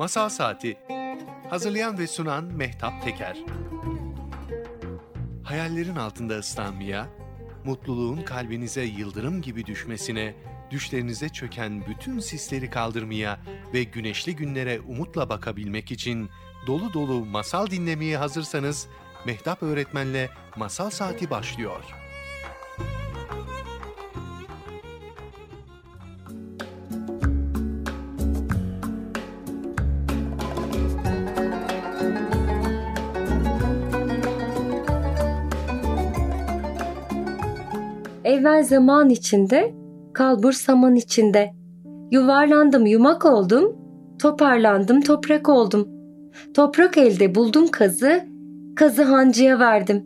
Masal Saati Hazırlayan ve sunan Mehtap Teker Hayallerin altında ıslanmaya, mutluluğun kalbinize yıldırım gibi düşmesine, düşlerinize çöken bütün sisleri kaldırmaya ve güneşli günlere umutla bakabilmek için dolu dolu masal dinlemeye hazırsanız Mehtap Öğretmen'le Masal Saati başlıyor. Evvel zaman içinde, kalbur saman içinde. Yuvarlandım yumak oldum, toparlandım toprak oldum. Toprak elde buldum kazı, kazı hancıya verdim.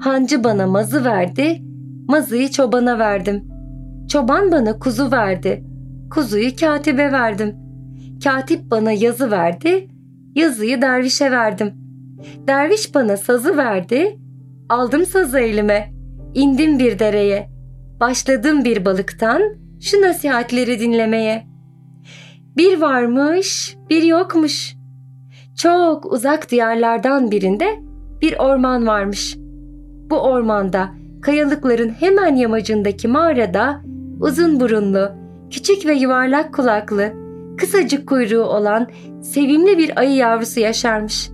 Hancı bana mazı verdi, mazıyı çobana verdim. Çoban bana kuzu verdi, kuzuyu katibe verdim. Katip bana yazı verdi, yazıyı dervişe verdim. Derviş bana sazı verdi, aldım sazı elime, indim bir dereye. Başladım bir balıktan şu nasihatleri dinlemeye. Bir varmış, bir yokmuş. Çok uzak diyarlardan birinde bir orman varmış. Bu ormanda kayalıkların hemen yamacındaki mağarada uzun burunlu, küçük ve yuvarlak kulaklı, kısacık kuyruğu olan sevimli bir ayı yavrusu yaşarmış.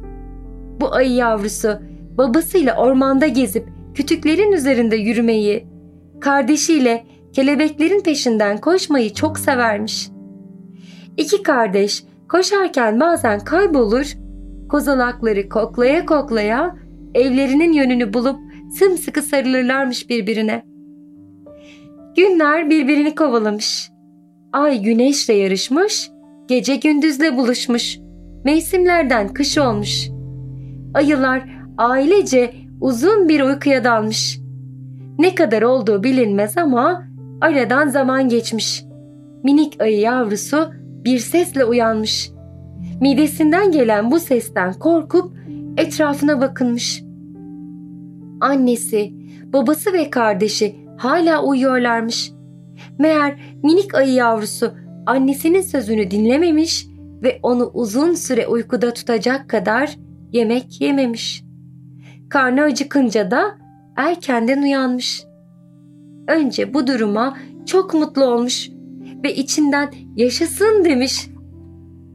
Bu ayı yavrusu babasıyla ormanda gezip kütüklerin üzerinde yürümeyi, kardeşiyle kelebeklerin peşinden koşmayı çok severmiş. İki kardeş koşarken bazen kaybolur, kozalakları koklaya koklaya evlerinin yönünü bulup sımsıkı sarılırlarmış birbirine. Günler birbirini kovalamış. Ay güneşle yarışmış, gece gündüzle buluşmuş. Mevsimlerden kış olmuş. Ayılar ailece uzun bir uykuya dalmış. Ne kadar olduğu bilinmez ama aradan zaman geçmiş. Minik ayı yavrusu bir sesle uyanmış. Midesinden gelen bu sesten korkup etrafına bakınmış. Annesi, babası ve kardeşi hala uyuyorlarmış. Meğer minik ayı yavrusu annesinin sözünü dinlememiş ve onu uzun süre uykuda tutacak kadar yemek yememiş. Karnı acıkınca da erkenden uyanmış. Önce bu duruma çok mutlu olmuş ve içinden yaşasın demiş.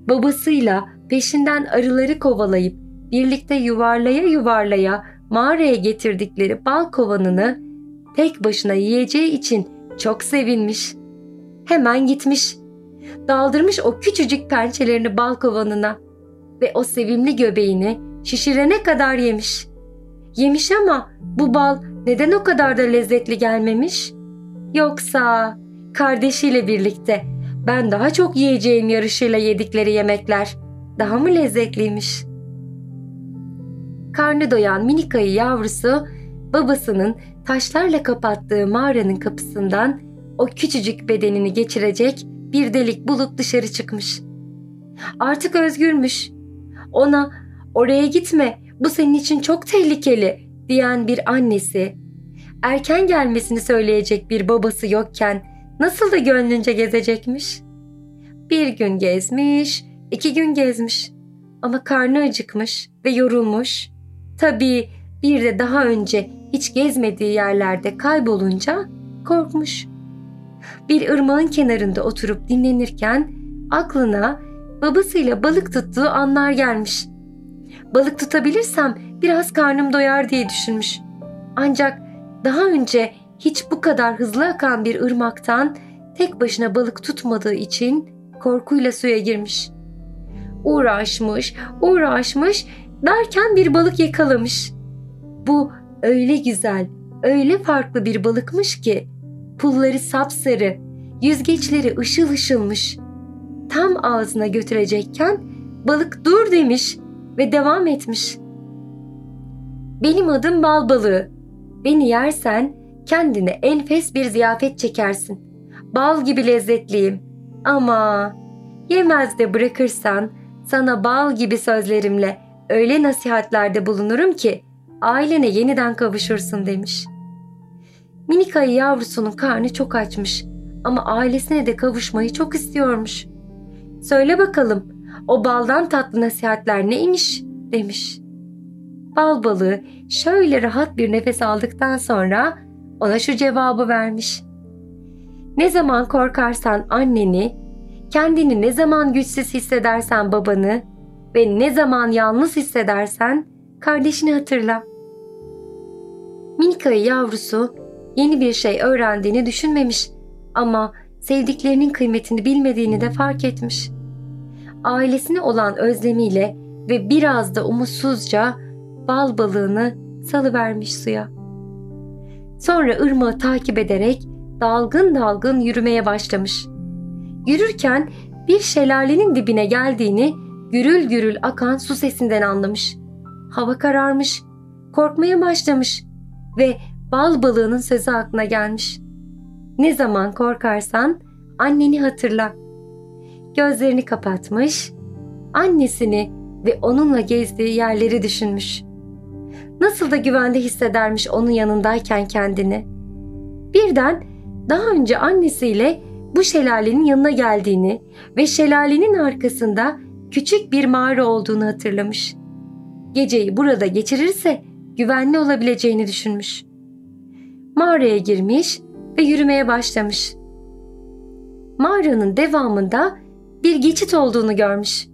Babasıyla peşinden arıları kovalayıp birlikte yuvarlaya yuvarlaya mağaraya getirdikleri bal kovanını tek başına yiyeceği için çok sevinmiş. Hemen gitmiş. Daldırmış o küçücük pençelerini bal kovanına ve o sevimli göbeğini şişirene kadar yemiş. Yemiş ama bu bal neden o kadar da lezzetli gelmemiş? Yoksa kardeşiyle birlikte ben daha çok yiyeceğim yarışıyla yedikleri yemekler daha mı lezzetliymiş? Karnı doyan minik ayı yavrusu babasının taşlarla kapattığı mağaranın kapısından o küçücük bedenini geçirecek bir delik bulup dışarı çıkmış. Artık özgürmüş. Ona oraya gitme bu senin için çok tehlikeli diyen bir annesi, erken gelmesini söyleyecek bir babası yokken nasıl da gönlünce gezecekmiş? Bir gün gezmiş, iki gün gezmiş ama karnı acıkmış ve yorulmuş. Tabii bir de daha önce hiç gezmediği yerlerde kaybolunca korkmuş. Bir ırmağın kenarında oturup dinlenirken aklına babasıyla balık tuttuğu anlar gelmiş. Balık tutabilirsem biraz karnım doyar diye düşünmüş. Ancak daha önce hiç bu kadar hızlı akan bir ırmaktan tek başına balık tutmadığı için korkuyla suya girmiş. Uğraşmış, uğraşmış derken bir balık yakalamış. Bu öyle güzel, öyle farklı bir balıkmış ki pulları sapsarı, yüzgeçleri ışıl ışılmış. Tam ağzına götürecekken balık dur demiş ve devam etmiş. Benim adım bal balığı. Beni yersen kendine enfes bir ziyafet çekersin. Bal gibi lezzetliyim. Ama yemez de bırakırsan sana bal gibi sözlerimle öyle nasihatlerde bulunurum ki ailene yeniden kavuşursun demiş. Minik ayı yavrusunun karnı çok açmış ama ailesine de kavuşmayı çok istiyormuş. Söyle bakalım o baldan tatlı nasihatler neymiş demiş. Bal balığı şöyle rahat bir nefes aldıktan sonra ona şu cevabı vermiş. Ne zaman korkarsan anneni, kendini ne zaman güçsüz hissedersen babanı ve ne zaman yalnız hissedersen kardeşini hatırla. Minik ayı yavrusu yeni bir şey öğrendiğini düşünmemiş ama sevdiklerinin kıymetini bilmediğini de fark etmiş. Ailesine olan özlemiyle ve biraz da umutsuzca bal balığını salıvermiş suya. Sonra ırmağı takip ederek dalgın dalgın yürümeye başlamış. Yürürken bir şelalenin dibine geldiğini gürül gürül akan su sesinden anlamış. Hava kararmış, korkmaya başlamış ve bal balığının sözü aklına gelmiş. Ne zaman korkarsan anneni hatırla. Gözlerini kapatmış, annesini ve onunla gezdiği yerleri düşünmüş. Nasıl da güvende hissedermiş onun yanındayken kendini. Birden daha önce annesiyle bu şelalenin yanına geldiğini ve şelalenin arkasında küçük bir mağara olduğunu hatırlamış. Geceyi burada geçirirse güvenli olabileceğini düşünmüş. Mağaraya girmiş ve yürümeye başlamış. Mağaranın devamında bir geçit olduğunu görmüş.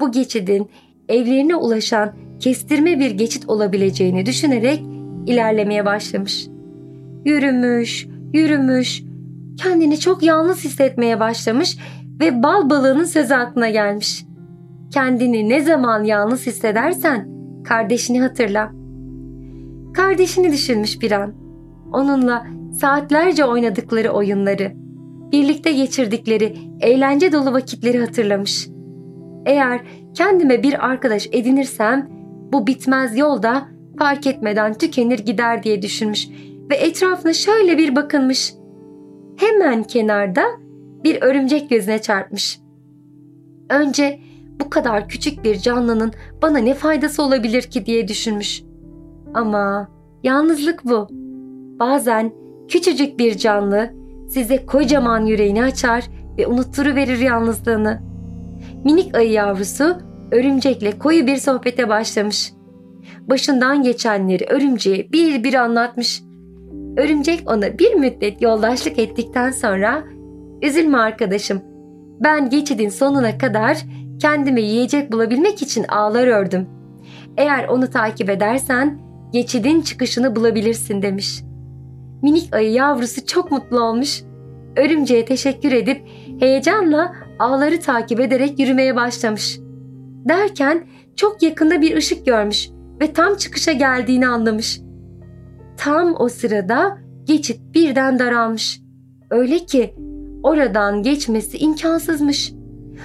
Bu geçidin evlerine ulaşan kestirme bir geçit olabileceğini düşünerek ilerlemeye başlamış. Yürümüş, yürümüş, kendini çok yalnız hissetmeye başlamış ve bal balığının sözü aklına gelmiş. Kendini ne zaman yalnız hissedersen kardeşini hatırla. Kardeşini düşünmüş bir an. Onunla saatlerce oynadıkları oyunları, birlikte geçirdikleri eğlence dolu vakitleri hatırlamış. Eğer kendime bir arkadaş edinirsem bu bitmez yolda fark etmeden tükenir gider diye düşünmüş ve etrafına şöyle bir bakınmış. Hemen kenarda bir örümcek gözüne çarpmış. Önce bu kadar küçük bir canlının bana ne faydası olabilir ki diye düşünmüş. Ama yalnızlık bu. Bazen küçücük bir canlı size kocaman yüreğini açar ve unutturuverir yalnızlığını. Minik ayı yavrusu örümcekle koyu bir sohbete başlamış. Başından geçenleri örümceğe bir bir anlatmış. Örümcek ona bir müddet yoldaşlık ettikten sonra ''Üzülme arkadaşım, ben geçidin sonuna kadar kendime yiyecek bulabilmek için ağlar ördüm. Eğer onu takip edersen geçidin çıkışını bulabilirsin.'' demiş. Minik ayı yavrusu çok mutlu olmuş. Örümceğe teşekkür edip heyecanla ağları takip ederek yürümeye başlamış. Derken çok yakında bir ışık görmüş ve tam çıkışa geldiğini anlamış. Tam o sırada geçit birden daralmış. Öyle ki oradan geçmesi imkansızmış.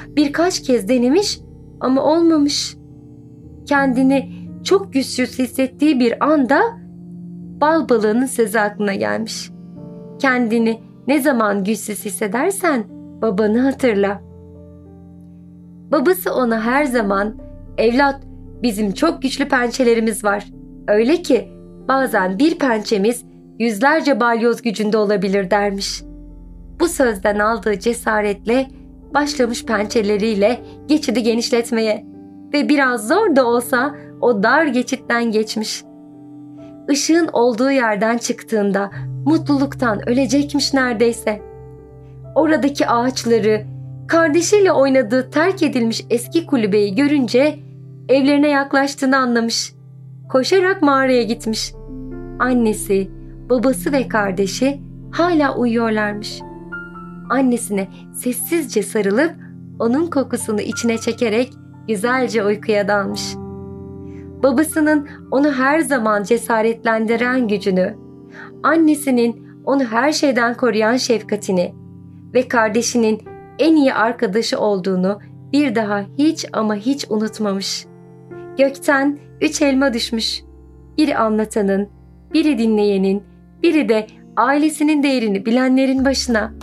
Birkaç kez denemiş ama olmamış. Kendini çok güçsüz hissettiği bir anda bal balığının sözü aklına gelmiş. Kendini ne zaman güçsüz hissedersen babanı hatırla. Babası ona her zaman evlat bizim çok güçlü pençelerimiz var. Öyle ki bazen bir pençemiz yüzlerce balyoz gücünde olabilir dermiş. Bu sözden aldığı cesaretle başlamış pençeleriyle geçidi genişletmeye ve biraz zor da olsa o dar geçitten geçmiş. Işığın olduğu yerden çıktığında mutluluktan ölecekmiş neredeyse. Oradaki ağaçları, kardeşiyle oynadığı terk edilmiş eski kulübeyi görünce evlerine yaklaştığını anlamış. Koşarak mağaraya gitmiş. Annesi, babası ve kardeşi hala uyuyorlarmış. Annesine sessizce sarılıp onun kokusunu içine çekerek güzelce uykuya dalmış. Babasının onu her zaman cesaretlendiren gücünü, annesinin onu her şeyden koruyan şefkatini ve kardeşinin en iyi arkadaşı olduğunu bir daha hiç ama hiç unutmamış. Gökten üç elma düşmüş. Biri anlatanın, biri dinleyenin, biri de ailesinin değerini bilenlerin başına.